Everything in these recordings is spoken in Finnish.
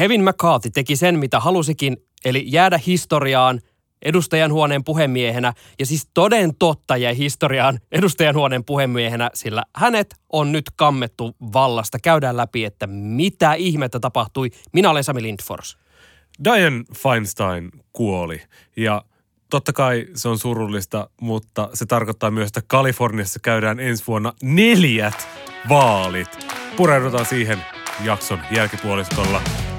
Kevin McCarthy teki sen, mitä halusikin, eli jäädä historiaan edustajan huoneen puhemiehenä ja siis toden totta jäi historiaan edustajan huoneen puhemiehenä, sillä hänet on nyt kammettu vallasta. Käydään läpi, että mitä ihmettä tapahtui. Minä olen Sami Lindfors. Diane Feinstein kuoli ja totta kai se on surullista, mutta se tarkoittaa myös, että Kaliforniassa käydään ensi vuonna neljät vaalit. Pureudutaan siihen jakson jälkipuoliskolla.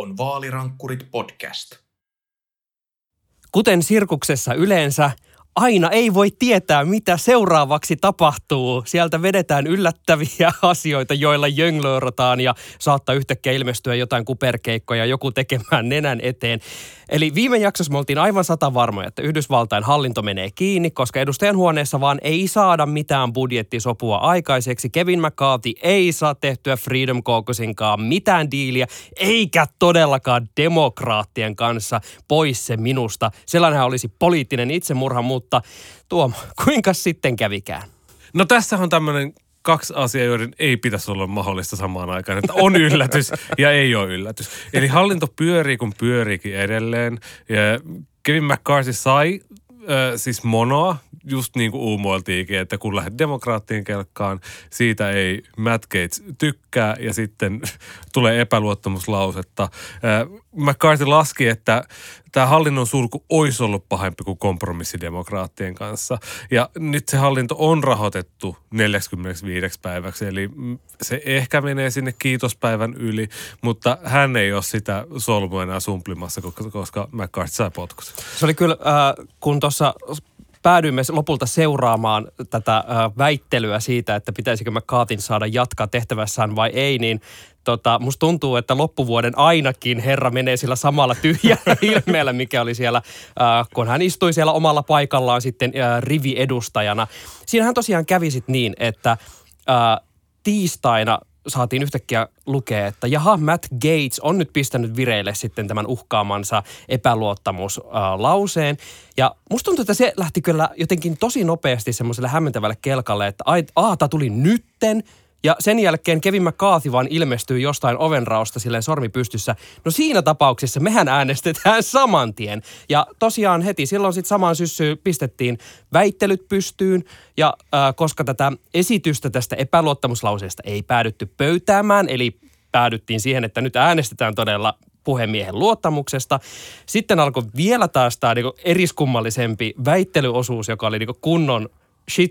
on Vaalirankkurit podcast. Kuten sirkuksessa yleensä, aina ei voi tietää, mitä seuraavaksi tapahtuu. Sieltä vedetään yllättäviä asioita, joilla jönglöörataan ja saattaa yhtäkkiä ilmestyä jotain kuperkeikkoja, joku tekemään nenän eteen. Eli viime jaksossa me oltiin aivan sata varmoja, että Yhdysvaltain hallinto menee kiinni, koska edustajan huoneessa vaan ei saada mitään budjettisopua aikaiseksi. Kevin McCarthy ei saa tehtyä Freedom Caucusinkaan mitään diiliä, eikä todellakaan demokraattien kanssa pois se minusta. Sellainenhan olisi poliittinen itsemurha, mutta Tuomo, kuinka sitten kävikään? No tässä on tämmöinen kaksi asiaa, joiden ei pitäisi olla mahdollista samaan aikaan. Että on yllätys ja ei ole yllätys. Eli hallinto pyörii, kun pyöriikin edelleen. Ja Kevin McCarthy sai äh, siis monoa, just niin kuin uumoiltiinkin, että kun lähdet demokraattien kelkkaan, siitä ei Matt Gates tykkää ja sitten tulee epäluottamuslausetta. Äh, McCarthy laski, että tämä hallinnon sulku olisi ollut pahempi kuin kompromissidemokraattien kanssa. Ja nyt se hallinto on rahoitettu 45 päiväksi, eli se ehkä menee sinne kiitospäivän yli, mutta hän ei ole sitä solmua enää sumplimassa, koska McCarthy sai potkusen. Se oli kyllä, äh, kun tuossa päädyimme lopulta seuraamaan tätä väittelyä siitä, että pitäisikö McCartin saada jatkaa tehtävässään vai ei, niin tota, musta tuntuu, että loppuvuoden ainakin herra menee sillä samalla tyhjällä ilmeellä, mikä oli siellä, kun hän istui siellä omalla paikallaan sitten riviedustajana. Siinähän tosiaan kävi sitten niin, että tiistaina saatiin yhtäkkiä lukea, että jaha, Matt Gates on nyt pistänyt vireille sitten tämän uhkaamansa epäluottamuslauseen. Ja musta tuntuu, että se lähti kyllä jotenkin tosi nopeasti semmoiselle hämmentävälle kelkalle, että aata tuli nytten – ja sen jälkeen Kevin McCarthy vaan ilmestyy jostain ovenraosta silleen sormi pystyssä. No siinä tapauksessa mehän äänestetään saman tien. Ja tosiaan heti silloin sitten samaan syssyyn pistettiin väittelyt pystyyn. Ja äh, koska tätä esitystä tästä epäluottamuslauseesta ei päädytty pöytäämään, eli päädyttiin siihen, että nyt äänestetään todella puhemiehen luottamuksesta. Sitten alkoi vielä taas tämä niinku eriskummallisempi väittelyosuus, joka oli niinku kunnon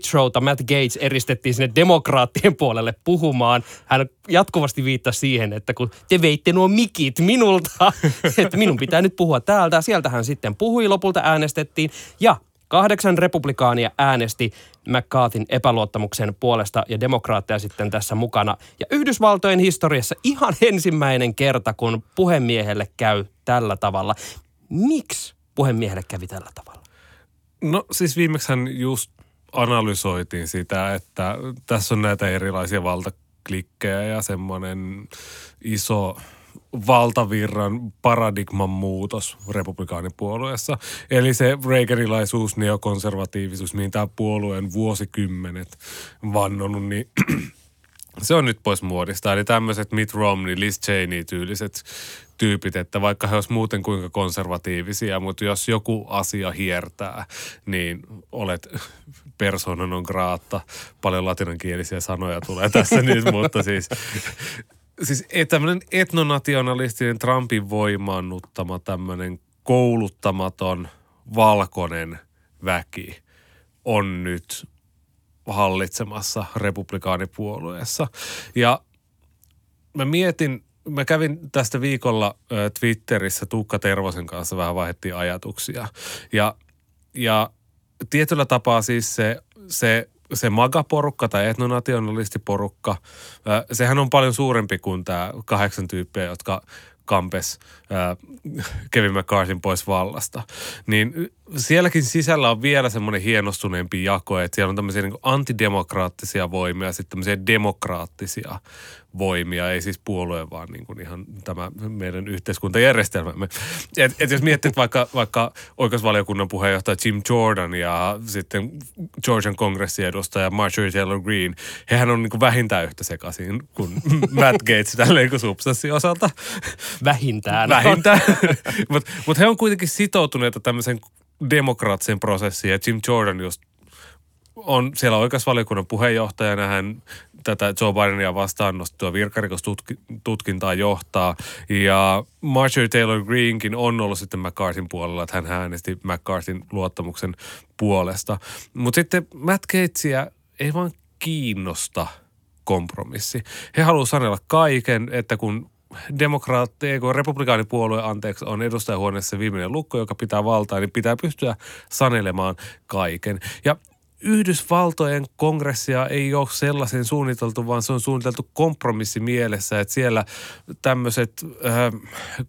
showta Matt Gates eristettiin sinne demokraattien puolelle puhumaan. Hän jatkuvasti viittasi siihen, että kun te veitte nuo mikit minulta, että minun pitää nyt puhua täältä. Sieltä hän sitten puhui, lopulta äänestettiin ja kahdeksan republikaania äänesti McCarthyn epäluottamuksen puolesta ja demokraatteja sitten tässä mukana. Ja Yhdysvaltojen historiassa ihan ensimmäinen kerta, kun puhemiehelle käy tällä tavalla. Miksi puhemiehelle kävi tällä tavalla? No siis viimeksi hän just analysoitiin sitä, että tässä on näitä erilaisia valtaklikkejä ja semmoinen iso valtavirran paradigman muutos republikaanipuolueessa. Eli se reaganilaisuus, neokonservatiivisuus, mihin tämä puolueen vuosikymmenet vannonut, niin se on nyt pois muodista. Eli tämmöiset Mitt Romney, Liz Cheney-tyyliset tyypit, että vaikka he olisivat muuten kuinka konservatiivisia, mutta jos joku asia hiertää, niin olet persona non grata. Paljon latinankielisiä sanoja tulee tässä nyt, mutta siis, siis tämmöinen etnonationalistinen Trumpin voimaannuttama tämmöinen kouluttamaton valkoinen väki on nyt hallitsemassa republikaanipuolueessa. Ja mä mietin, mä kävin tästä viikolla Twitterissä Tuukka Tervosen kanssa vähän vaihdettiin ajatuksia. Ja, ja tietyllä tapaa siis se, se, se MAGA-porukka tai etnonationalistiporukka, sehän on paljon suurempi kuin tämä kahdeksan tyyppiä, jotka kampes Kevin McCarthyn pois vallasta. Niin sielläkin sisällä on vielä semmoinen hienostuneempi jako, että siellä on tämmöisiä niin antidemokraattisia voimia ja sitten tämmöisiä demokraattisia voimia, ei siis puolue, vaan niin kuin ihan tämä meidän yhteiskuntajärjestelmämme. Et, et jos miettii vaikka, vaikka oikeusvaliokunnan puheenjohtaja Jim Jordan ja sitten Georgian kongressin edustaja Marjorie Taylor Greene, hehän on niin kuin vähintään yhtä sekaisin kuin Matt Gates tälleen kuin substanssin osalta. Vähintään. Vähintään. Mutta mut he on kuitenkin sitoutuneita tämmöisen demokraattisen prosessiin ja Jim Jordan just on siellä oikeusvaliokunnan puheenjohtajana. Hän tätä Joe Bidenia vastaan nostettua virkarikostutkintaa johtaa. Ja Marjorie Taylor Greenkin on ollut sitten McCarthyn puolella, että hän äänesti McCarthyn luottamuksen puolesta. Mutta sitten Matt Gatesia ei vaan kiinnosta kompromissi. He haluavat sanella kaiken, että kun demokraatti, kun republikaanipuolue, anteeksi, on edustajahuoneessa viimeinen lukko, joka pitää valtaa, niin pitää pystyä sanelemaan kaiken. Ja Yhdysvaltojen kongressia ei ole sellaisen suunniteltu, vaan se on suunniteltu kompromissi mielessä, että siellä tämmöiset äh,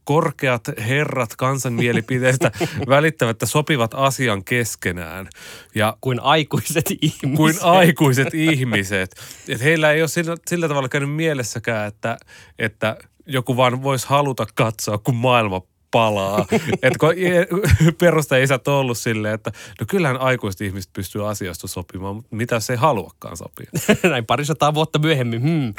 korkeat herrat kansanmielipiteistä välittävät ja sopivat asian keskenään. Ja kuin aikuiset ihmiset. Kuin aikuiset ihmiset. Että heillä ei ole sillä, sillä tavalla käynyt mielessäkään, että, että joku vaan voisi haluta katsoa, kun maailma palaa. että kun perustajisät on ollut silleen, että no kyllähän aikuiset ihmiset pystyy asioista sopimaan, mutta mitä se ei haluakaan sopia. Näin parisataa vuotta myöhemmin. Hmm.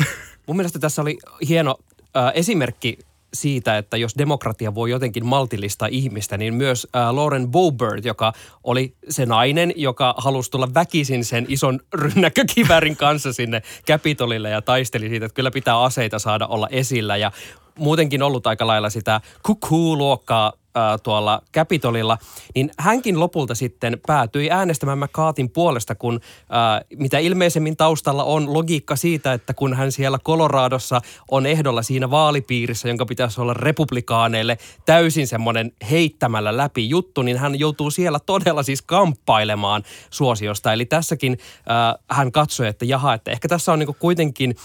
Mun mielestä tässä oli hieno äh, esimerkki siitä, että jos demokratia voi jotenkin maltillista ihmistä, niin myös äh, Lauren Boebert, joka oli se nainen, joka halusi tulla väkisin sen ison rynnäkkökivärin kanssa sinne Capitolille ja taisteli siitä, että kyllä pitää aseita saada olla esillä. Ja muutenkin ollut aika lailla sitä kukuu-luokkaa ää, tuolla Capitolilla, niin hänkin lopulta sitten päätyi äänestämään McCartin puolesta, kun ää, mitä ilmeisemmin taustalla on logiikka siitä, että kun hän siellä Coloradossa on ehdolla siinä vaalipiirissä, jonka pitäisi olla republikaaneille täysin semmoinen heittämällä läpi juttu, niin hän joutuu siellä todella siis kamppailemaan suosiosta. Eli tässäkin ää, hän katsoi, että jaha, että ehkä tässä on niinku kuitenkin –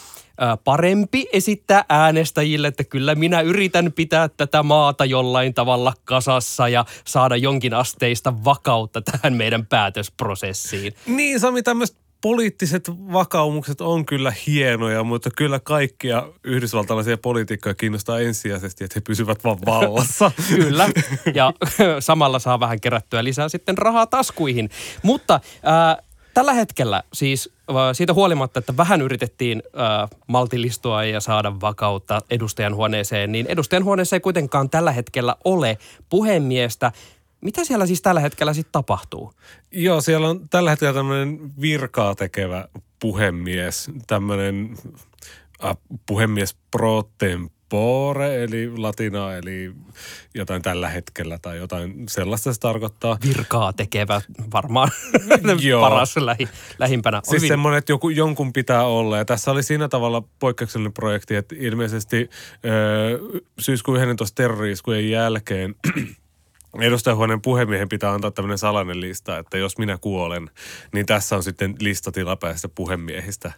parempi esittää äänestäjille, että kyllä minä yritän pitää tätä maata jollain tavalla kasassa ja saada jonkin asteista vakautta tähän meidän päätösprosessiin. Niin Sami, tämmöiset poliittiset vakaumukset on kyllä hienoja, mutta kyllä kaikkia yhdysvaltalaisia poliitikkoja kiinnostaa ensisijaisesti, että he pysyvät vaan vallassa. kyllä, ja samalla saa vähän kerättyä lisää sitten rahaa taskuihin. Mutta äh, tällä hetkellä siis siitä huolimatta, että vähän yritettiin äh, maltillistua ja saada vakautta edustajan huoneeseen, niin edustajan huoneessa ei kuitenkaan tällä hetkellä ole puhemiestä. Mitä siellä siis tällä hetkellä sitten tapahtuu? Joo, siellä on tällä hetkellä tämmöinen virkaa tekevä puhemies, tämmöinen äh, puhemies pro tempore, eli latina, eli jotain tällä hetkellä tai jotain sellaista se tarkoittaa. Virkaa tekevä varmaan paras lähi, lähimpänä. Siis Hyvin. semmoinen, että joku, jonkun pitää olla. Ja tässä oli siinä tavalla poikkeuksellinen projekti, että ilmeisesti ö, syyskuun 11 terroriiskujen jälkeen – edustajahuoneen puhemiehen pitää antaa tämmöinen salainen lista, että jos minä kuolen, niin tässä on sitten lista tilapäistä puhemiehistä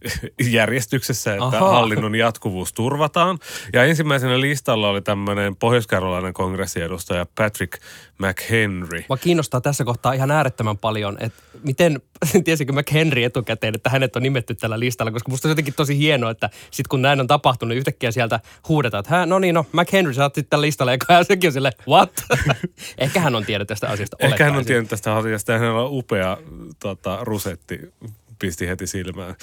järjestyksessä, että Aha. hallinnon jatkuvuus turvataan. Ja ensimmäisenä listalla oli tämmöinen pohjois kongressiedustaja Patrick McHenry. Mä kiinnostaa tässä kohtaa ihan äärettömän paljon, että miten, tiesikö McHenry etukäteen, että hänet on nimetty tällä listalla, koska musta on jotenkin tosi hienoa, että sitten kun näin on tapahtunut, niin yhtäkkiä sieltä huudetaan, että no niin, no McHenry, sä oot sitten tällä listalla, ja sekin on sille, what? Ehkä hän on tiedä tästä asiasta. Ehkä hän on tiennyt tästä asiasta, ja hänellä on upea tota, rusetti pisti heti silmään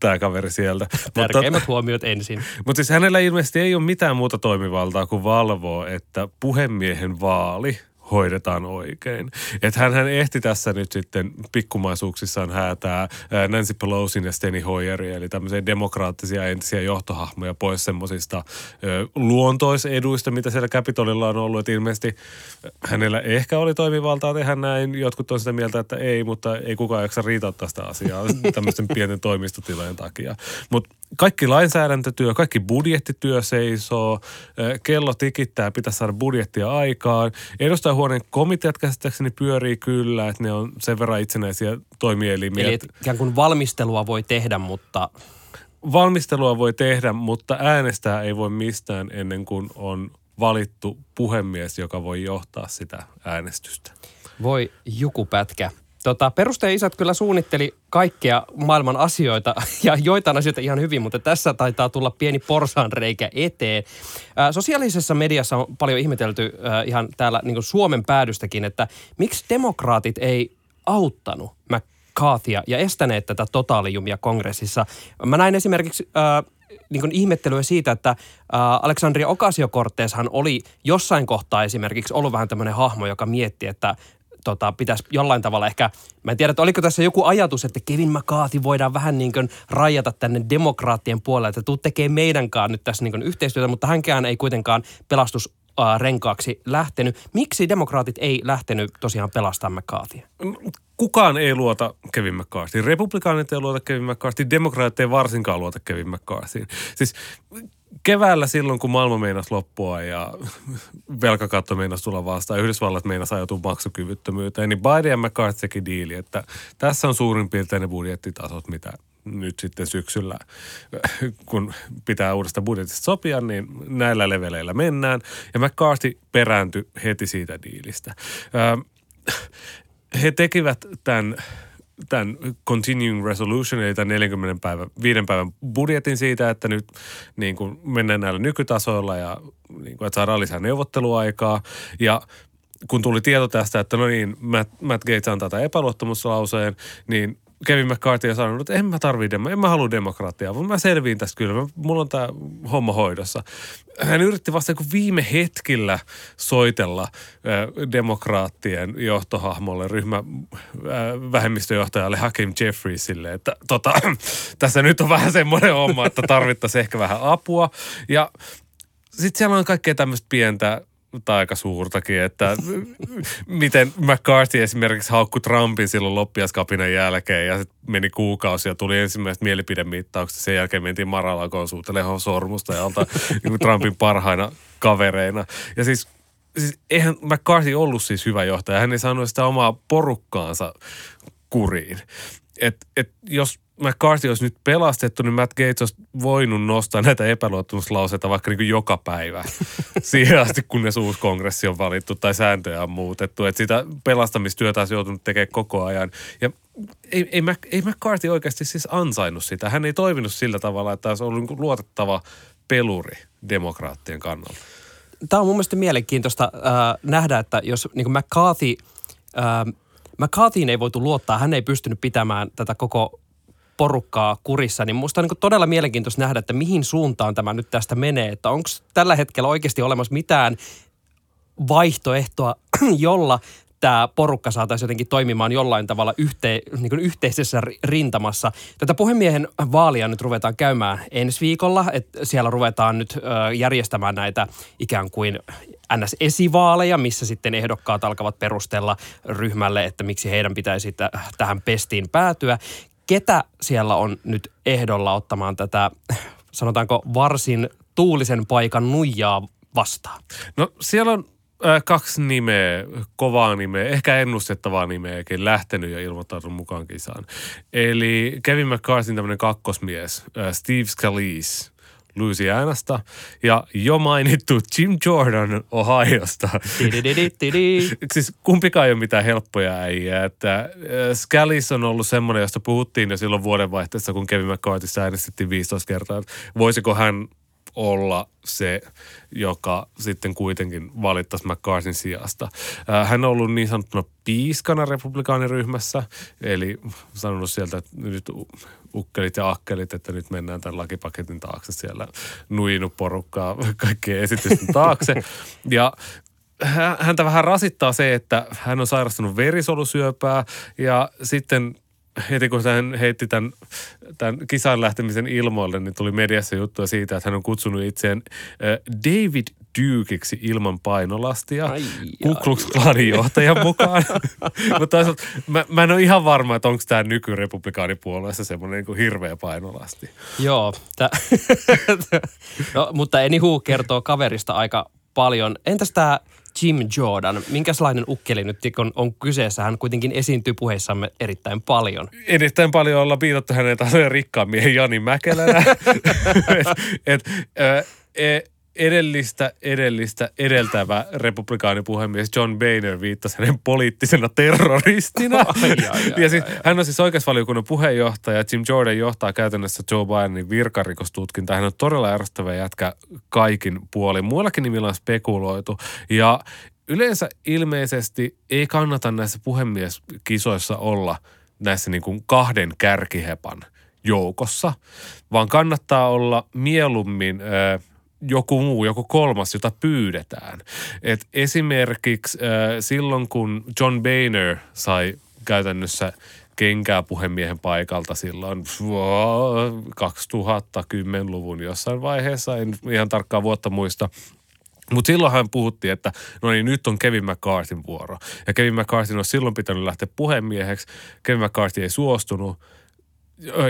tämä kaveri sieltä. Tärkeimmät mutta, huomiot ensin. Mutta siis hänellä ilmeisesti ei ole mitään muuta toimivaltaa kuin valvoa, että puhemiehen vaali – hoidetaan oikein. Että hän ehti tässä nyt sitten pikkumaisuuksissaan häätää Nancy Pelosin ja Steny Hoyerin, eli tämmöisiä demokraattisia entisiä johtohahmoja pois semmoisista luontoiseduista, mitä siellä Capitolilla on ollut. Että ilmeisesti hänellä ehkä oli toimivaltaa tehdä näin. Jotkut on sitä mieltä, että ei, mutta ei kukaan jaksa riitauttaa sitä asiaa tämmöisten pienten toimistotilojen takia. Mutta kaikki lainsäädäntötyö, kaikki budjettityö seisoo, kello tikittää, pitäisi saada budjettia aikaan. Edustajahuoneen komiteat käsittääkseni pyörii kyllä, että ne on sen verran itsenäisiä toimielimiä. Eli ikään kuin valmistelua voi tehdä, mutta valmistelua voi tehdä, mutta äänestää ei voi mistään ennen kuin on valittu puhemies, joka voi johtaa sitä äänestystä. Voi jukupätkä. Tota, perustaja-isät kyllä suunnitteli kaikkea maailman asioita ja joitain asioita ihan hyvin, mutta tässä taitaa tulla pieni porsaanreikä eteen. Ää, sosiaalisessa mediassa on paljon ihmetelty ää, ihan täällä niin Suomen päädystäkin, että miksi demokraatit ei auttanut McCarthyä ja estäneet tätä totaaliumia kongressissa. Mä näin esimerkiksi ää, niin kuin ihmettelyä siitä, että Aleksandria Ocasio-Cortezhan oli jossain kohtaa esimerkiksi ollut vähän tämmöinen hahmo, joka mietti, että tota, pitäisi jollain tavalla ehkä, mä en tiedä, että oliko tässä joku ajatus, että Kevin McCarthy voidaan vähän niin kuin rajata tänne demokraattien puolelle, että tuu tekee meidänkaan nyt tässä niin kuin yhteistyötä, mutta hänkään ei kuitenkaan pelastus renkaaksi lähtenyt. Miksi demokraatit ei lähtenyt tosiaan pelastamaan McCarthyä? Kukaan ei luota Kevin McCarthy. Republikaanit ei luota Kevin McCarthy. Demokraatit ei varsinkaan luota Kevin McCarthy. Siis keväällä silloin, kun maailma meinasi loppua ja velkakatto meinasi tulla vastaan, Yhdysvallat meinasi ajautua maksukyvyttömyyteen, niin Biden ja McCarthy teki diili, että tässä on suurin piirtein ne budjettitasot, mitä nyt sitten syksyllä, kun pitää uudesta budjetista sopia, niin näillä leveleillä mennään. Ja McCarthy perääntyi heti siitä diilistä. He tekivät tämän tämän continuing resolution, eli tämän 40 päivän, viiden päivän budjetin siitä, että nyt niin kuin mennään näillä nykytasoilla ja niin kuin, että saadaan lisää neuvotteluaikaa. Ja kun tuli tieto tästä, että no niin, Matt, Matt Gates antaa tämän epäluottamuslauseen, niin Kevin McCarthy on sanonut, että en mä tarvii demo, en mä halua demokratiaa, vaan mä selviin tästä kyllä, mulla on tämä homma hoidossa. Hän yritti vasta viime hetkillä soitella äh, demokraattien johtohahmolle, ryhmä äh, vähemmistöjohtajalle Hakim Jeffriesille, että tota, tässä nyt on vähän semmoinen homma, että tarvittaisiin ehkä vähän apua. Ja sitten siellä on kaikkea tämmöistä pientä tai aika suurtakin, että miten McCarthy esimerkiksi haukkui Trumpin silloin loppiaskapinan jälkeen ja sitten meni kuukausi ja tuli ensimmäiset mielipidemittaukset. Sen jälkeen mentiin Maralakoon suutelemaan sormusta ja alta niin Trumpin parhaina kavereina. Ja siis siis eihän McCarthy ollut siis hyvä johtaja. Hän ei saanut sitä omaa porukkaansa kuriin. Et, et jos McCarthy olisi nyt pelastettu, niin Matt Gates olisi voinut nostaa näitä epäluottamuslauseita vaikka niin kuin joka päivä. Siihen asti, kunnes uusi kongressi on valittu tai sääntöjä on muutettu. Että sitä pelastamistyötä olisi joutunut tekemään koko ajan. Ja ei, ei, Mac, ei McCarthy oikeasti siis ansainnut sitä. Hän ei toiminut sillä tavalla, että olisi ollut niin luotettava peluri demokraattien kannalta. Tämä on mun mielestä mielenkiintoista äh, nähdä, että jos niin McCarthy... Äh, McCarthyin ei voitu luottaa, hän ei pystynyt pitämään tätä koko porukkaa kurissa, niin musta on niin todella mielenkiintoista nähdä, että mihin suuntaan tämä nyt tästä menee. Että onko tällä hetkellä oikeasti olemassa mitään vaihtoehtoa, jolla tämä porukka saataisiin jotenkin toimimaan jollain tavalla yhte, niin kuin yhteisessä rintamassa. Tätä puhemiehen vaalia nyt ruvetaan käymään ensi viikolla, että siellä ruvetaan nyt järjestämään näitä ikään kuin NS-esivaaleja, missä sitten ehdokkaat alkavat perustella ryhmälle, että miksi heidän pitäisi tähän pestiin päätyä ketä siellä on nyt ehdolla ottamaan tätä, sanotaanko varsin tuulisen paikan nuijaa vastaan? No siellä on äh, kaksi nimeä, kovaa nimeä, ehkä ennustettavaa nimeäkin lähtenyt ja ilmoittautunut mukaan kisaan. Eli Kevin McCarthyn tämmöinen kakkosmies, äh, Steve Scalise – Louisianasta ja jo mainittu Jim Jordan Ohiosta. siis kumpikaan ei ole mitään helppoja äijää. Että äh, Scalise on ollut semmoinen, josta puhuttiin jo silloin vuodenvaihteessa, kun Kevin McCarthy äänestettiin 15 kertaa. Voisiko hän olla se, joka sitten kuitenkin valittaisi McCarthyn sijasta. Äh, hän on ollut niin sanottuna piiskana republikaaniryhmässä, eli sanonut sieltä, että nyt ukkelit ja akkelit, että nyt mennään tämän lakipaketin taakse siellä nuinut porukkaa kaikkien esitysten taakse. Ja häntä vähän rasittaa se, että hän on sairastunut verisolusyöpää ja sitten heti kun hän heitti tämän, tämän kisan lähtemisen ilmoille, niin tuli mediassa juttua siitä, että hän on kutsunut itseään David Dukeiksi ilman painolastia. Ku Klux Klanin johtajan mukaan. Mutta toisaalta mä, mä en ole ihan varma, että onko tämä nykyrepublikaanipuolueessa semmoinen niin hirveä painolasti. Joo, tä, no, mutta Anywho kertoo kaverista aika paljon. Entäs tämä Jim Jordan. Minkälainen ukkeli nyt on, on kyseessä? Hän kuitenkin esiintyy puheissamme erittäin paljon. Erittäin paljon ollaan viitattu hänen tasojen rikkaan miehen Jani Mäkelänä. et, et, äh, e, edellistä, edellistä, edeltävä republikaanipuhemies John Boehner viittasi hänen poliittisena terroristina. Ai, ai, ai, ja siis, ai, ai. hän on siis oikeusvaliokunnan puheenjohtaja. Jim Jordan johtaa käytännössä Joe Bidenin virkarikostutkinta. Hän on todella ärsyttävä jätkä kaikin puolin. Muillakin nimillä on spekuloitu. Ja yleensä ilmeisesti ei kannata näissä puhemieskisoissa olla näissä niin kuin kahden kärkihepan joukossa, vaan kannattaa olla mieluummin ö, joku muu, joku kolmas, jota pyydetään. Et esimerkiksi äh, silloin, kun John Boehner sai käytännössä kenkää puhemiehen paikalta silloin 2010-luvun jossain vaiheessa, en ihan tarkkaa vuotta muista, mutta silloinhan puhuttiin, että no niin, nyt on Kevin McCarthyn vuoro. Ja Kevin McCarthy on silloin pitänyt lähteä puhemieheksi. Kevin McCarthy ei suostunut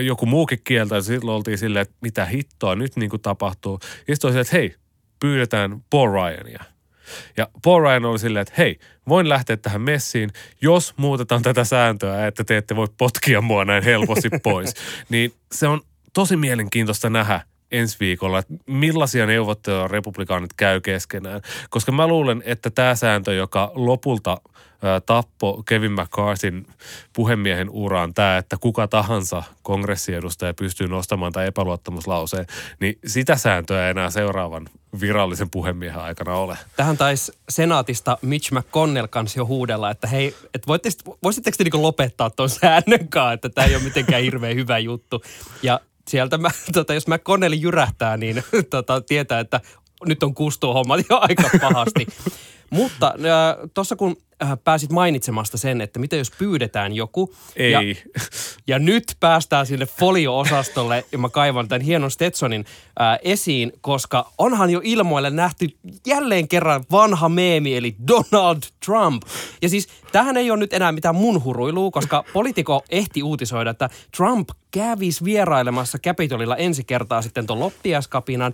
joku muukin kieltä, ja silloin oltiin silleen, että mitä hittoa nyt niin kuin tapahtuu. Ja sitten oli että hei, pyydetään Paul Ryania. Ja Paul Ryan oli silleen, että hei, voin lähteä tähän messiin, jos muutetaan tätä sääntöä, että te ette voi potkia mua näin helposti pois. niin se on tosi mielenkiintoista nähdä ensi viikolla, että millaisia neuvotteluja republikaanit käy keskenään. Koska mä luulen, että tämä sääntö, joka lopulta tappo Kevin McCarthyn puhemiehen uraan, tämä, että kuka tahansa kongressiedustaja pystyy nostamaan tai epäluottamuslauseen, niin sitä sääntöä ei enää seuraavan virallisen puhemiehen aikana ole. Tähän taisi senaatista Mitch McConnell kanssa jo huudella, että hei, että voitteko, voisitteko te niinku lopettaa tuon säännön kanssa, että tämä ei ole mitenkään hirveän hyvä juttu. Ja sieltä, mä, tota, jos McConnell jyrähtää, niin tota, tietää, että nyt on kustu homma jo aika pahasti. Mutta äh, tuossa kun äh, pääsit mainitsemasta sen, että mitä jos pyydetään joku. Ei. Ja, ja nyt päästään sinne folio-osastolle ja mä kaivan tämän hienon Stetsonin äh, esiin, koska onhan jo ilmoille nähty jälleen kerran vanha meemi, eli Donald Trump. Ja siis tähän ei ole nyt enää mitään mun huruilua, koska politiko ehti uutisoida, että Trump kävisi vierailemassa Capitolilla ensi kertaa sitten tuon loppiaskapinan.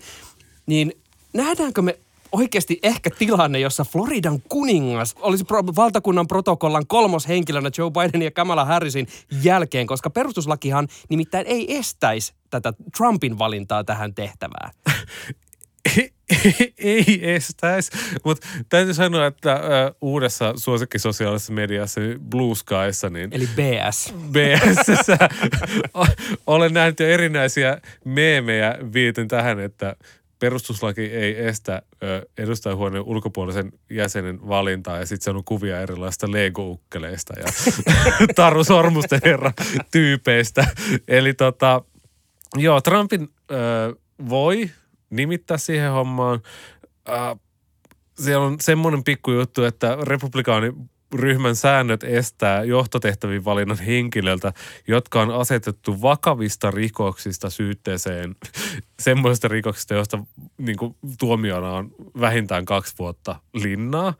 Niin nähdäänkö me oikeasti ehkä tilanne, jossa Floridan kuningas olisi pro- valtakunnan protokollan kolmos henkilönä Joe Bidenin ja Kamala Harrisin jälkeen, koska perustuslakihan nimittäin ei estäisi tätä Trumpin valintaa tähän tehtävään. ei, ei estäisi, mutta täytyy sanoa, että ö, uudessa suosikkisosiaalisessa mediassa, Blue Skyssa, niin Eli BS. BS. olen nähnyt jo erinäisiä meemejä viitin tähän, että perustuslaki ei estä edustajahuoneen ulkopuolisen jäsenen valintaa ja sitten se on kuvia erilaisista Lego-ukkeleista ja Taru Sormusten herra tyypeistä. Eli tota, joo, Trumpin ö, voi nimittää siihen hommaan. Ö, siellä on semmoinen pikkujuttu, että republikaani ryhmän säännöt estää johtotehtäviin valinnan henkilöltä, jotka on asetettu vakavista rikoksista syytteeseen semmoista rikoksista, joista niin kuin, tuomiona on vähintään kaksi vuotta linnaa.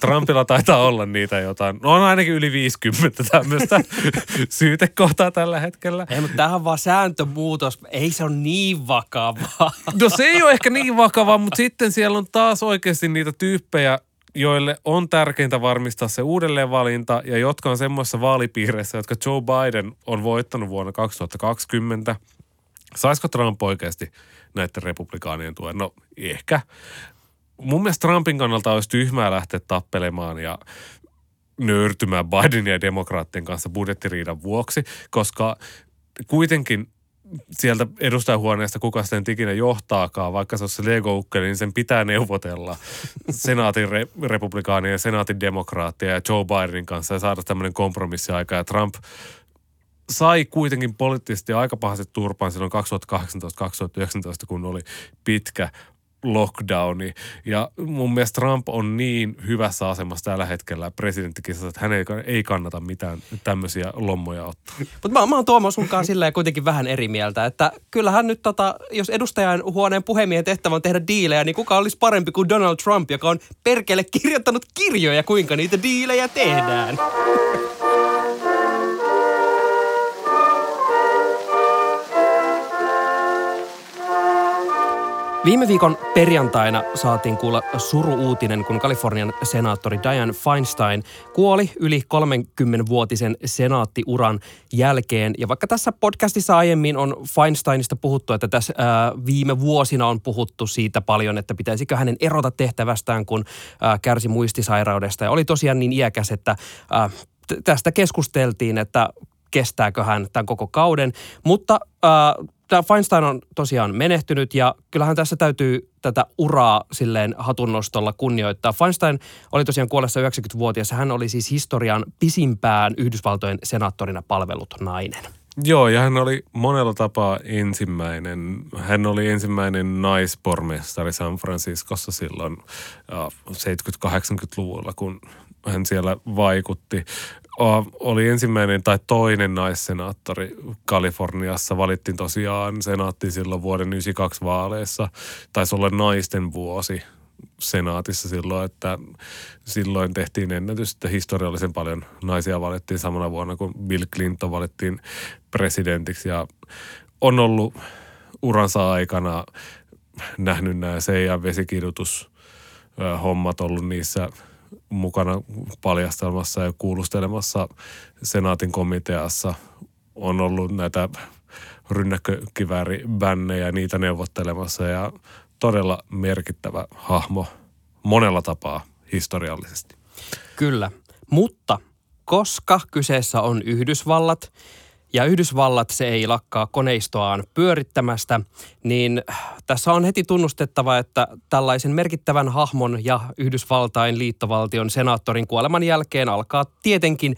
Trumpilla taitaa olla niitä jotain, no on ainakin yli 50 tämmöistä syytekohtaa tällä hetkellä. Ei, mutta tämähän on vaan sääntömuutos. Ei se ole niin vakavaa. No se ei ole ehkä niin vakava, mutta sitten siellä on taas oikeasti niitä tyyppejä, joille on tärkeintä varmistaa se uudelleenvalinta ja jotka on semmoisessa vaalipiireissä, jotka Joe Biden on voittanut vuonna 2020. Saisiko Trump oikeasti näiden republikaanien tuen? No ehkä. Mun mielestä Trumpin kannalta olisi tyhmää lähteä tappelemaan ja nöyrtymään Bidenin ja demokraattien kanssa budjettiriidan vuoksi, koska kuitenkin sieltä edustajahuoneesta kuka sitten ikinä johtaakaan, vaikka se on se lego niin sen pitää neuvotella senaatin re- republikaanien ja senaatin demokraattia ja Joe Bidenin kanssa ja saada tämmöinen kompromissi aika. Ja Trump sai kuitenkin poliittisesti aika pahasti turpaan silloin 2018-2019, kun oli pitkä lockdowni. Ja mun mielestä Trump on niin hyvässä asemassa tällä hetkellä presidenttikisassa, että hän ei, ei kannata mitään tämmöisiä lommoja ottaa. Mutta mä, mä oon Tuomo sunkaan silleen kuitenkin vähän eri mieltä, että kyllähän nyt tota, jos edustajan huoneen puhemiehen tehtävä on tehdä diilejä, niin kuka olisi parempi kuin Donald Trump, joka on perkele kirjoittanut kirjoja, kuinka niitä diilejä tehdään. Viime viikon perjantaina saatiin kuulla suru-uutinen, kun Kalifornian senaattori Dianne Feinstein kuoli yli 30-vuotisen senaattiuran jälkeen. Ja vaikka tässä podcastissa aiemmin on Feinsteinista puhuttu, että tässä ää, viime vuosina on puhuttu siitä paljon, että pitäisikö hänen erota tehtävästään, kun ää, kärsi muistisairaudesta. Ja oli tosiaan niin iäkäs, että ää, t- tästä keskusteltiin, että kestääkö hän tämän koko kauden. Mutta äh, tämä Feinstein on tosiaan menehtynyt ja kyllähän tässä täytyy tätä uraa silleen hatunnostolla kunnioittaa. Feinstein oli tosiaan kuolessa 90-vuotias. Hän oli siis historian pisimpään Yhdysvaltojen senaattorina palvelut nainen. Joo, ja hän oli monella tapaa ensimmäinen. Hän oli ensimmäinen naispormestari San Franciscossa silloin äh, 70-80-luvulla, kun hän siellä vaikutti. Oli ensimmäinen tai toinen naissenaattori Kaliforniassa. Valittiin tosiaan senaatti silloin vuoden 92 vaaleissa. Taisi olla naisten vuosi senaatissa silloin, että silloin tehtiin ennätys, että historiallisen paljon naisia valittiin samana vuonna, kun Bill Clinton valittiin presidentiksi ja on ollut uransa aikana nähnyt nämä CIA vesikirjoitus hommat ollut niissä mukana paljastelmassa ja kuulustelemassa senaatin komiteassa. On ollut näitä rynnäkkökivääribännejä niitä neuvottelemassa ja todella merkittävä hahmo monella tapaa historiallisesti. Kyllä, mutta koska kyseessä on Yhdysvallat ja Yhdysvallat se ei lakkaa koneistoaan pyörittämästä, niin tässä on heti tunnustettava, että tällaisen merkittävän hahmon ja Yhdysvaltain liittovaltion senaattorin kuoleman jälkeen alkaa tietenkin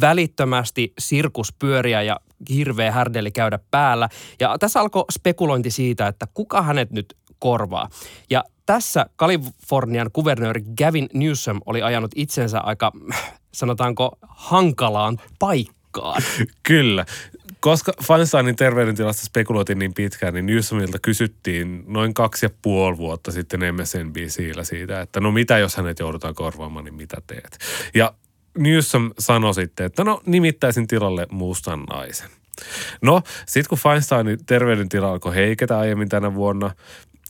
välittömästi sirkus pyöriä ja hirveä härdeli käydä päällä. Ja tässä alkoi spekulointi siitä, että kuka hänet nyt korvaa. Ja tässä Kalifornian kuvernööri Gavin Newsom oli ajanut itsensä aika, sanotaanko, hankalaan paikkaan. Kyllä. Koska Feinsteinin terveydentilasta spekuloitiin niin pitkään, niin Newsomilta kysyttiin noin kaksi ja puoli vuotta sitten MSNBCllä siitä, että no mitä jos hänet joudutaan korvaamaan, niin mitä teet? Ja Newsom sanoi sitten, että no nimittäisin tilalle mustan naisen. No, sitten kun Feinsteinin terveydentila alkoi heiketä aiemmin tänä vuonna,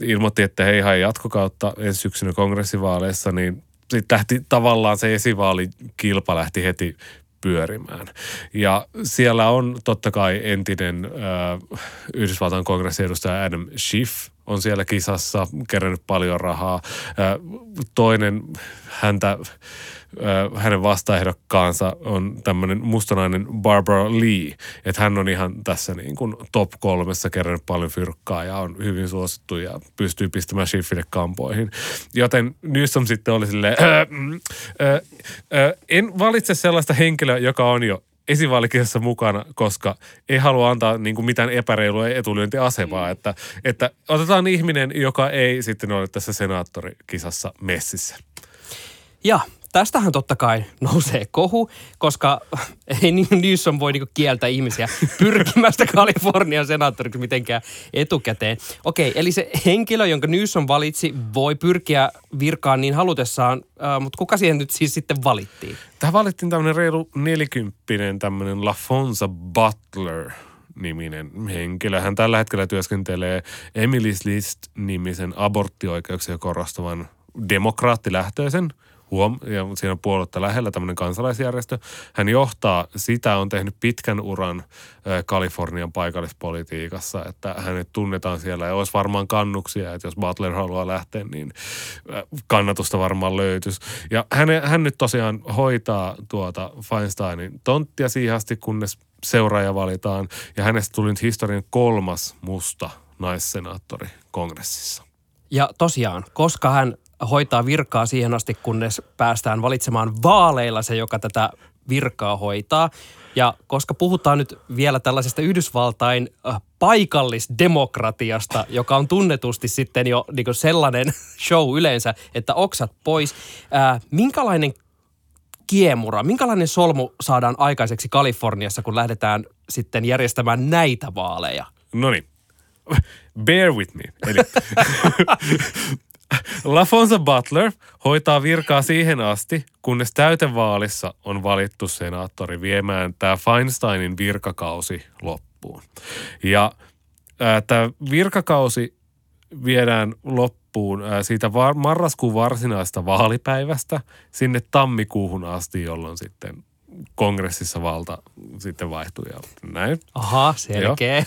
ilmoitti, että hei hai jatkokautta ensi syksynä kongressivaaleissa, niin sitten lähti tavallaan se esivaalikilpa lähti heti pyörimään. Ja siellä on totta kai entinen äh, Yhdysvaltain kongressiodustaja Adam Schiff on siellä kisassa, kerännyt paljon rahaa. Äh, toinen häntä hänen vastaehdokkaansa on tämmöinen mustanainen Barbara Lee. Että hän on ihan tässä niin kuin top kolmessa kerännyt paljon fyrkkaa ja on hyvin suosittu ja pystyy pistämään Schiffille kampoihin. Joten Newsom sitten oli silleen, en valitse sellaista henkilöä, joka on jo esivaalikisassa mukana, koska ei halua antaa niin kuin mitään epäreilua etulyöntiasemaa. Mm. Että, että otetaan ihminen, joka ei sitten ole tässä senaattorikisassa messissä. Ja tästähän totta kai nousee kohu, koska ei Newsom voi niinku kieltää ihmisiä pyrkimästä Kalifornian senaattoriksi mitenkään etukäteen. Okei, eli se henkilö, jonka Newsom valitsi, voi pyrkiä virkaan niin halutessaan, äh, mutta kuka siihen nyt siis sitten valittiin? Tähän valittiin tämmöinen reilu nelikymppinen tämmöinen LaFonza Butler niminen henkilö. Hän tällä hetkellä työskentelee Emily's List-nimisen aborttioikeuksia korostavan demokraattilähtöisen – huom, ja siinä on puoluetta lähellä tämmöinen kansalaisjärjestö. Hän johtaa sitä, on tehnyt pitkän uran Kalifornian paikallispolitiikassa, että hänet tunnetaan siellä ja olisi varmaan kannuksia, että jos Butler haluaa lähteä, niin kannatusta varmaan löytyisi. Ja hän, hän nyt tosiaan hoitaa tuota Feinsteinin tonttia siihen asti, kunnes seuraaja valitaan. Ja hänestä tuli nyt historian kolmas musta naissenaattori kongressissa. Ja tosiaan, koska hän hoitaa virkaa siihen asti, kunnes päästään valitsemaan vaaleilla se, joka tätä virkaa hoitaa. Ja koska puhutaan nyt vielä tällaisesta Yhdysvaltain äh, paikallisdemokratiasta, joka on tunnetusti sitten jo niin sellainen show yleensä, että oksat pois. Ää, minkälainen kiemura, minkälainen solmu saadaan aikaiseksi Kaliforniassa, kun lähdetään sitten järjestämään näitä vaaleja? No niin, bear with me. Eli LaFonza Butler hoitaa virkaa siihen asti, kunnes täytevaalissa on valittu senaattori viemään tämä Feinsteinin virkakausi loppuun. Ja tämä virkakausi viedään loppuun ää, siitä var, marraskuun varsinaista vaalipäivästä sinne tammikuuhun asti, jolloin sitten kongressissa valta sitten vaihtui ja näin. Aha, selkeä.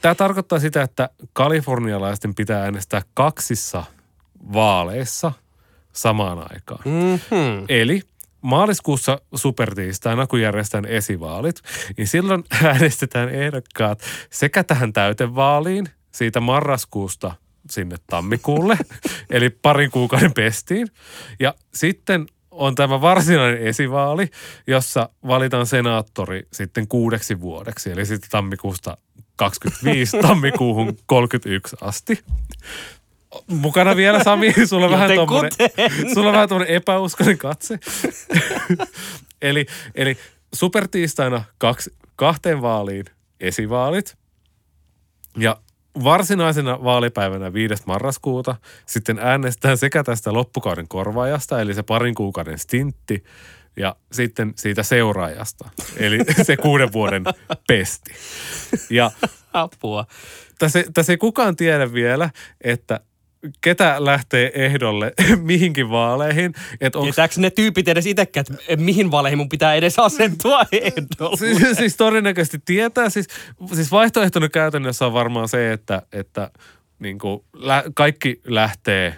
Tämä tarkoittaa sitä, että kalifornialaisten pitää äänestää kaksissa vaaleissa samaan aikaan. Mm-hmm. Eli maaliskuussa supertiistaina, kun järjestetään esivaalit, niin silloin äänestetään ehdokkaat sekä tähän täytevaaliin siitä marraskuusta sinne tammikuulle, eli parin kuukauden pestiin. Ja sitten on tämä varsinainen esivaali, jossa valitaan senaattori sitten kuudeksi vuodeksi, eli sitten tammikuusta 25 tammikuuhun 31 asti. Mukana vielä Sami, sulla on vähän tommonen, sulla on vähän tommonen epäuskoinen katse. eli, eli supertiistaina kaksi, kahteen vaaliin esivaalit ja varsinaisena vaalipäivänä 5. marraskuuta sitten äänestetään sekä tästä loppukauden korvaajasta, eli se parin kuukauden stintti, ja sitten siitä seuraajasta, eli se kuuden vuoden pesti. Ja Apua. tässä, tässä ei kukaan tiedä vielä, että ketä lähtee ehdolle mihinkin vaaleihin. Että Tietääkö ne tyypit edes itsekään, että mihin vaaleihin mun pitää edes asentua ehdolle? siis, siis todennäköisesti tietää. Siis, siis vaihtoehtona käytännössä on varmaan se, että, että niin kuin lä- kaikki lähtee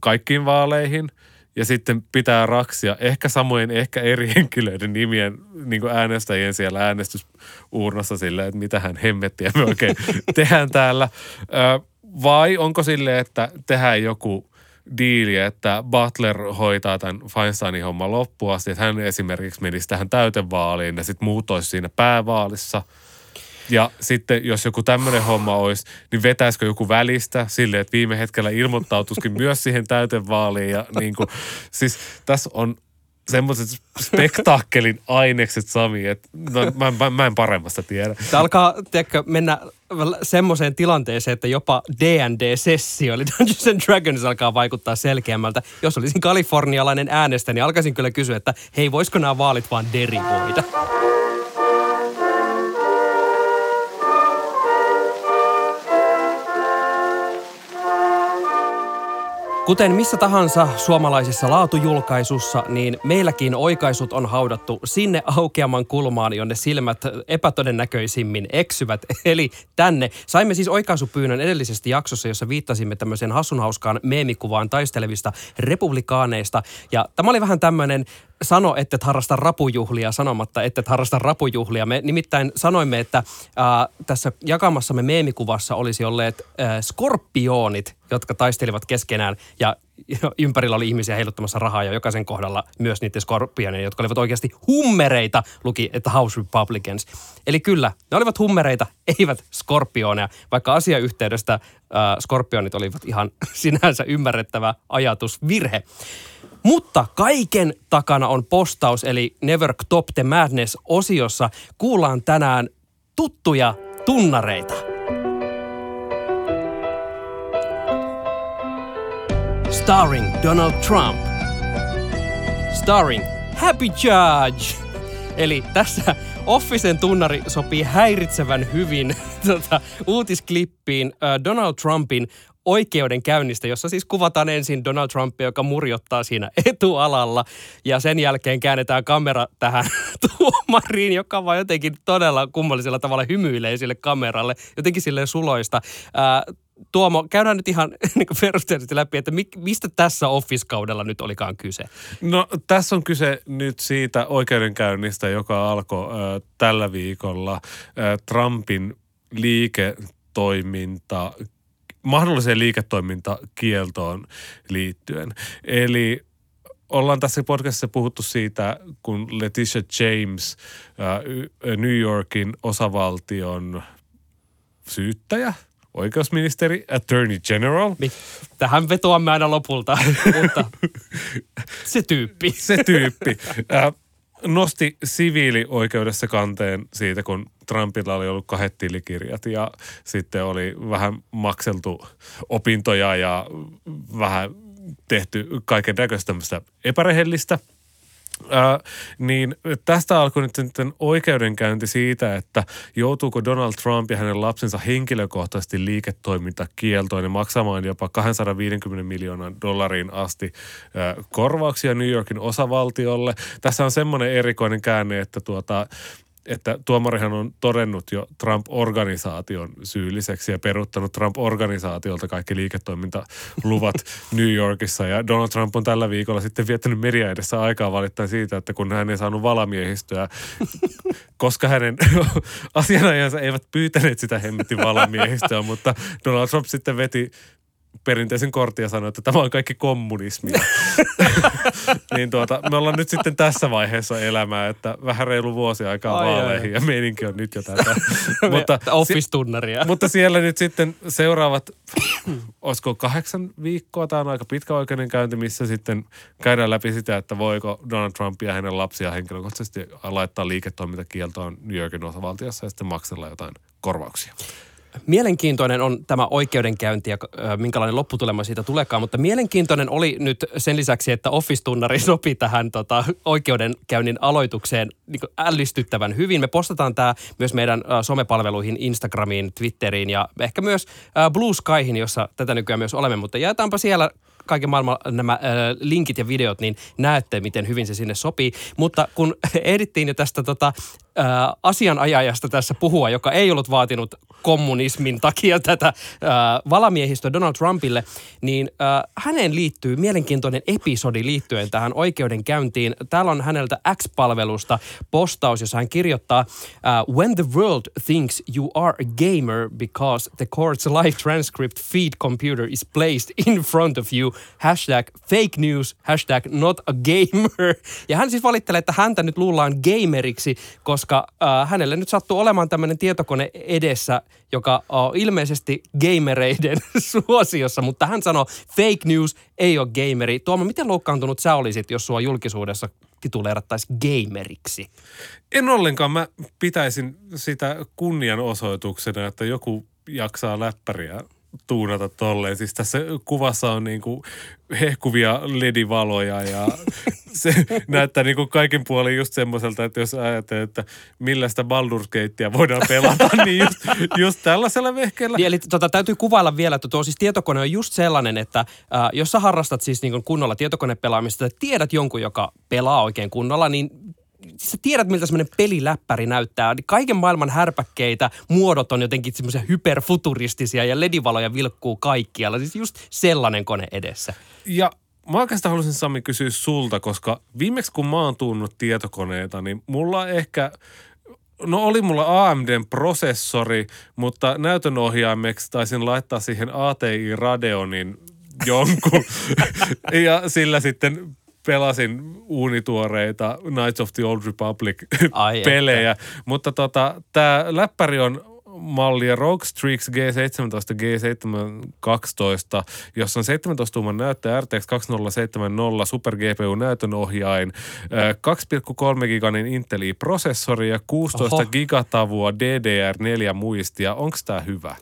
kaikkiin vaaleihin ja sitten pitää raksia ehkä samojen, ehkä eri henkilöiden nimien niin äänestäjien siellä äänestysuurnassa silleen, että mitähän hemmettiä me oikein tehdään täällä. Ö, vai onko silleen, että tehdään joku diili, että Butler hoitaa tämän Feinsteinin homman loppuun asti, että hän esimerkiksi menisi tähän täytevaaliin ja sitten muut olisi siinä päävaalissa. Ja sitten jos joku tämmöinen homma olisi, niin vetäisikö joku välistä silleen, että viime hetkellä ilmoittautuisikin myös siihen täytevaaliin. Ja niin kuin, siis tässä on semmoiset spektaakkelin ainekset, Sami, että no, mä, mä, mä en paremmasta tiedä. Tämä alkaa tiedätkö, mennä semmoiseen tilanteeseen, että jopa D&D-sessio, eli Dungeons and Dragons alkaa vaikuttaa selkeämmältä. Jos olisin kalifornialainen äänestä, niin alkaisin kyllä kysyä, että hei, voisiko nämä vaalit vaan derivoida? Kuten missä tahansa suomalaisessa laatujulkaisussa, niin meilläkin oikaisut on haudattu sinne aukeaman kulmaan, jonne silmät epätodennäköisimmin eksyvät, eli tänne. Saimme siis oikaisupyynnön edellisestä jaksossa, jossa viittasimme tämmöiseen hassunhauskaan meemikuvaan taistelevista republikaaneista. Ja tämä oli vähän tämmöinen sano, että et harrasta rapujuhlia sanomatta, että et harrasta rapujuhlia. Me nimittäin sanoimme, että ää, tässä jakamassamme meemikuvassa olisi olleet ää, skorpionit, jotka taistelivat keskenään ja ympärillä oli ihmisiä heiluttamassa rahaa ja jokaisen kohdalla myös niiden skorpioneja, jotka olivat oikeasti hummereita, luki, että House Republicans. Eli kyllä, ne olivat hummereita, eivät skorpioneja, vaikka asiayhteydestä äh, skorpionit olivat ihan sinänsä ymmärrettävä ajatusvirhe. Mutta kaiken takana on postaus, eli Never Top the Madness-osiossa kuullaan tänään tuttuja tunnareita. Starring Donald Trump. Starring Happy Judge. Eli tässä Officen tunnari sopii häiritsevän hyvin tota, uutisklippiin Donald Trumpin oikeudenkäynnistä, jossa siis kuvataan ensin Donald Trumpia, joka murjottaa siinä etualalla ja sen jälkeen käännetään kamera tähän tuomariin, joka vaan jotenkin todella kummallisella tavalla hymyilee sille kameralle, jotenkin silleen suloista. Ää, Tuomo, käydään nyt ihan niin perusteellisesti läpi, että mistä tässä Office-kaudella nyt olikaan kyse? No tässä on kyse nyt siitä oikeudenkäynnistä, joka alkoi äh, tällä viikolla äh, Trumpin liiketoiminta mahdolliseen liiketoimintakieltoon liittyen. Eli ollaan tässä podcastissa puhuttu siitä, kun Letitia James, New Yorkin osavaltion syyttäjä, oikeusministeri, attorney general. Niin, tähän vetoamme aina lopulta, mutta se tyyppi. Se tyyppi. nosti siviilioikeudessa kanteen siitä, kun Trumpilla oli ollut kahdet tilikirjat ja sitten oli vähän makseltu opintoja ja vähän tehty kaiken näköistä tämmöistä epärehellistä. Ää, niin tästä alkoi nyt sitten oikeudenkäynti siitä, että joutuuko Donald Trump ja hänen lapsensa henkilökohtaisesti liiketoimintakieltoon ja maksamaan jopa 250 miljoonan dollariin asti ää, korvauksia New Yorkin osavaltiolle. Tässä on semmoinen erikoinen käänne, että tuota, että tuomarihan on todennut jo Trump-organisaation syylliseksi ja peruttanut Trump-organisaatiolta kaikki liiketoimintaluvat New Yorkissa. Ja Donald Trump on tällä viikolla sitten viettänyt media edessä aikaa valittain siitä, että kun hän ei saanut valamiehistöä, koska hänen asianajansa eivät pyytäneet sitä hemmetin valamiehistöä, mutta Donald Trump sitten veti perinteisen kortin ja sanoi, että tämä on kaikki kommunismia. niin tuota, me ollaan nyt sitten tässä vaiheessa elämää, että vähän reilu vuosi aikaa Ai, vaaleihin ai. ja meininki on nyt jo tätä. mutta, Office-tunnaria. mutta siellä nyt sitten seuraavat, olisiko kahdeksan viikkoa, tämä on aika pitkä oikeudenkäynti, missä sitten käydään läpi sitä, että voiko Donald Trump ja hänen lapsia henkilökohtaisesti laittaa liiketoimintakieltoon New Yorkin osavaltiossa ja sitten maksella jotain korvauksia. Mielenkiintoinen on tämä oikeudenkäynti ja minkälainen lopputulema siitä tuleekaan, mutta mielenkiintoinen oli nyt sen lisäksi, että Office-tunnari sopi tähän tota, oikeudenkäynnin aloitukseen niin ällistyttävän hyvin. Me postataan tämä myös meidän somepalveluihin, Instagramiin, Twitteriin ja ehkä myös Blue Skyhin, jossa tätä nykyään myös olemme, mutta jaetaanpa siellä kaiken maailman nämä äh, linkit ja videot, niin näette, miten hyvin se sinne sopii. Mutta kun ehdittiin jo tästä tota, asianajajasta tässä puhua, joka ei ollut vaatinut kommunismin takia tätä äh, valamiehistöä Donald Trumpille, niin äh, häneen liittyy mielenkiintoinen episodi liittyen tähän oikeudenkäyntiin. Täällä on häneltä X-palvelusta postaus, jossa hän kirjoittaa When the world thinks you are a gamer because the court's live transcript feed computer is placed in front of you, hashtag fake news, hashtag not a gamer. Ja hän siis valittelee, että häntä nyt luullaan gameriksi, koska uh, hänelle nyt sattuu olemaan tämmöinen tietokone edessä, joka on ilmeisesti gamereiden suosiossa, mutta hän sanoo fake news, ei ole gameri. Tuomo, miten loukkaantunut sä olisit, jos sua julkisuudessa tituleerattaisiin gameriksi? En ollenkaan. Mä pitäisin sitä kunnianosoituksena, että joku jaksaa läppäriä tuunata tolleen. Siis tässä kuvassa on niinku hehkuvia ledivaloja ja se näyttää niinku kaikin puolin just semmoiselta, että jos ajattelee, että millä sitä Baldur's Gatea voidaan pelata, niin just, just tällaisella vehkeellä. Niin, eli tota, täytyy kuvailla vielä, että tuo siis tietokone on just sellainen, että äh, jos sä harrastat siis niin kunnolla tietokonepelaamista, tiedät jonkun, joka pelaa oikein kunnolla, niin sä tiedät, miltä semmoinen peliläppäri näyttää. Kaiken maailman härpäkkeitä, muodot on jotenkin semmoisia hyperfuturistisia ja ledivaloja vilkkuu kaikkialla. Siis just sellainen kone edessä. Ja mä oikeastaan haluaisin Sami kysyä sulta, koska viimeksi kun mä oon tunnut tietokoneita, niin mulla ehkä No oli mulla AMDn prosessori, mutta näytönohjaimeksi taisin laittaa siihen ATI Radeonin jonkun. ja sillä sitten pelasin uunituoreita Knights of the Old Republic Ai pelejä. Mutta tota, tämä läppäri on mallia ROG Strix G17 G712, jossa on 17-tuuman näyttö RTX 2070 Super GPU näytönohjain, ö, 2,3 giganin Intel i-prosessori ja 16 Oho. gigatavua DDR4 muistia. Onko tämä hyvä?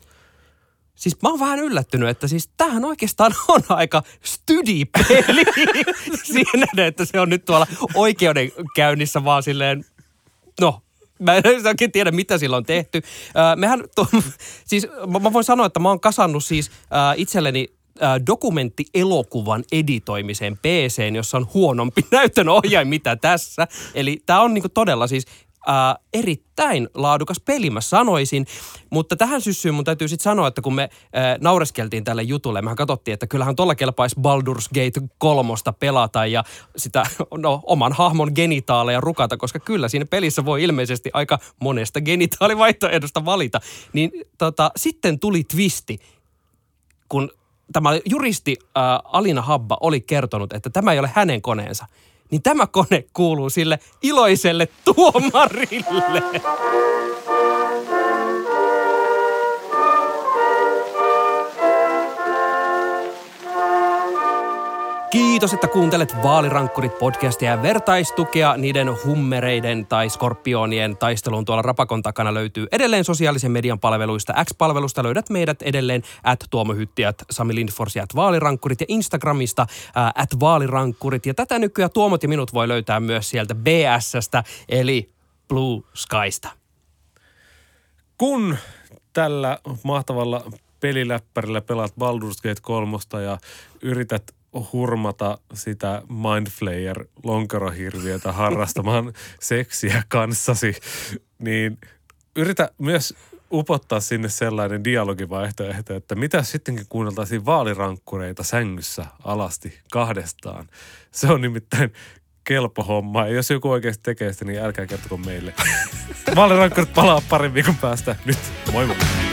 Siis mä oon vähän yllättynyt, että siis tämähän oikeastaan on aika studi-peli siinä, että se on nyt tuolla oikeudenkäynnissä vaan silleen, no Mä en oikein tiedä, mitä sillä on tehty. Öö, mehän, to, siis mä, mä voin sanoa, että mä oon kasannut siis äh, itselleni äh, dokumenttielokuvan editoimiseen PC, jossa on huonompi näytön ohjain mitä tässä. Eli tämä on niinku todella siis äh, erittäin laadukas peli, mä sanoisin. Mutta tähän syssyyn mun täytyy sitten sanoa, että kun me äh, naureskeltiin tälle jutulle, mehän katsottiin, että kyllähän tuolla kelpaisi Baldur's Gate kolmosta pelata ja sitä no, oman hahmon genitaaleja rukata, koska kyllä siinä pelissä voi ilmeisesti aika monesta genitaalivaihtoehdosta valita. Niin tota, sitten tuli twisti, kun tämä juristi äh, Alina Habba oli kertonut, että tämä ei ole hänen koneensa, niin tämä kone kuuluu sille iloiselle tuomarille. Kiitos, että kuuntelet Vaalirankkurit podcastia ja vertaistukea niiden hummereiden tai skorpionien taisteluun tuolla rapakon takana löytyy edelleen sosiaalisen median palveluista. X-palvelusta löydät meidät edelleen at Tuomohyttiät, Sami Lindfors ja at Vaalirankkurit ja Instagramista ää, at Vaalirankkurit. Ja tätä nykyään Tuomot ja minut voi löytää myös sieltä BSstä eli Blue Skysta. Kun tällä mahtavalla peliläppärillä pelaat Baldur's Gate 3 ja yrität hurmata sitä Mindflayer lonkerohirviötä harrastamaan seksiä kanssasi, niin yritä myös upottaa sinne sellainen dialogivaihtoehto, että mitä sittenkin kuunneltaisiin vaalirankkureita sängyssä alasti kahdestaan. Se on nimittäin kelpo homma. Ja jos joku oikeasti tekee sitä, niin älkää kertoko meille. Vaalirankkurit palaa parin viikon päästä. Nyt, moi moi.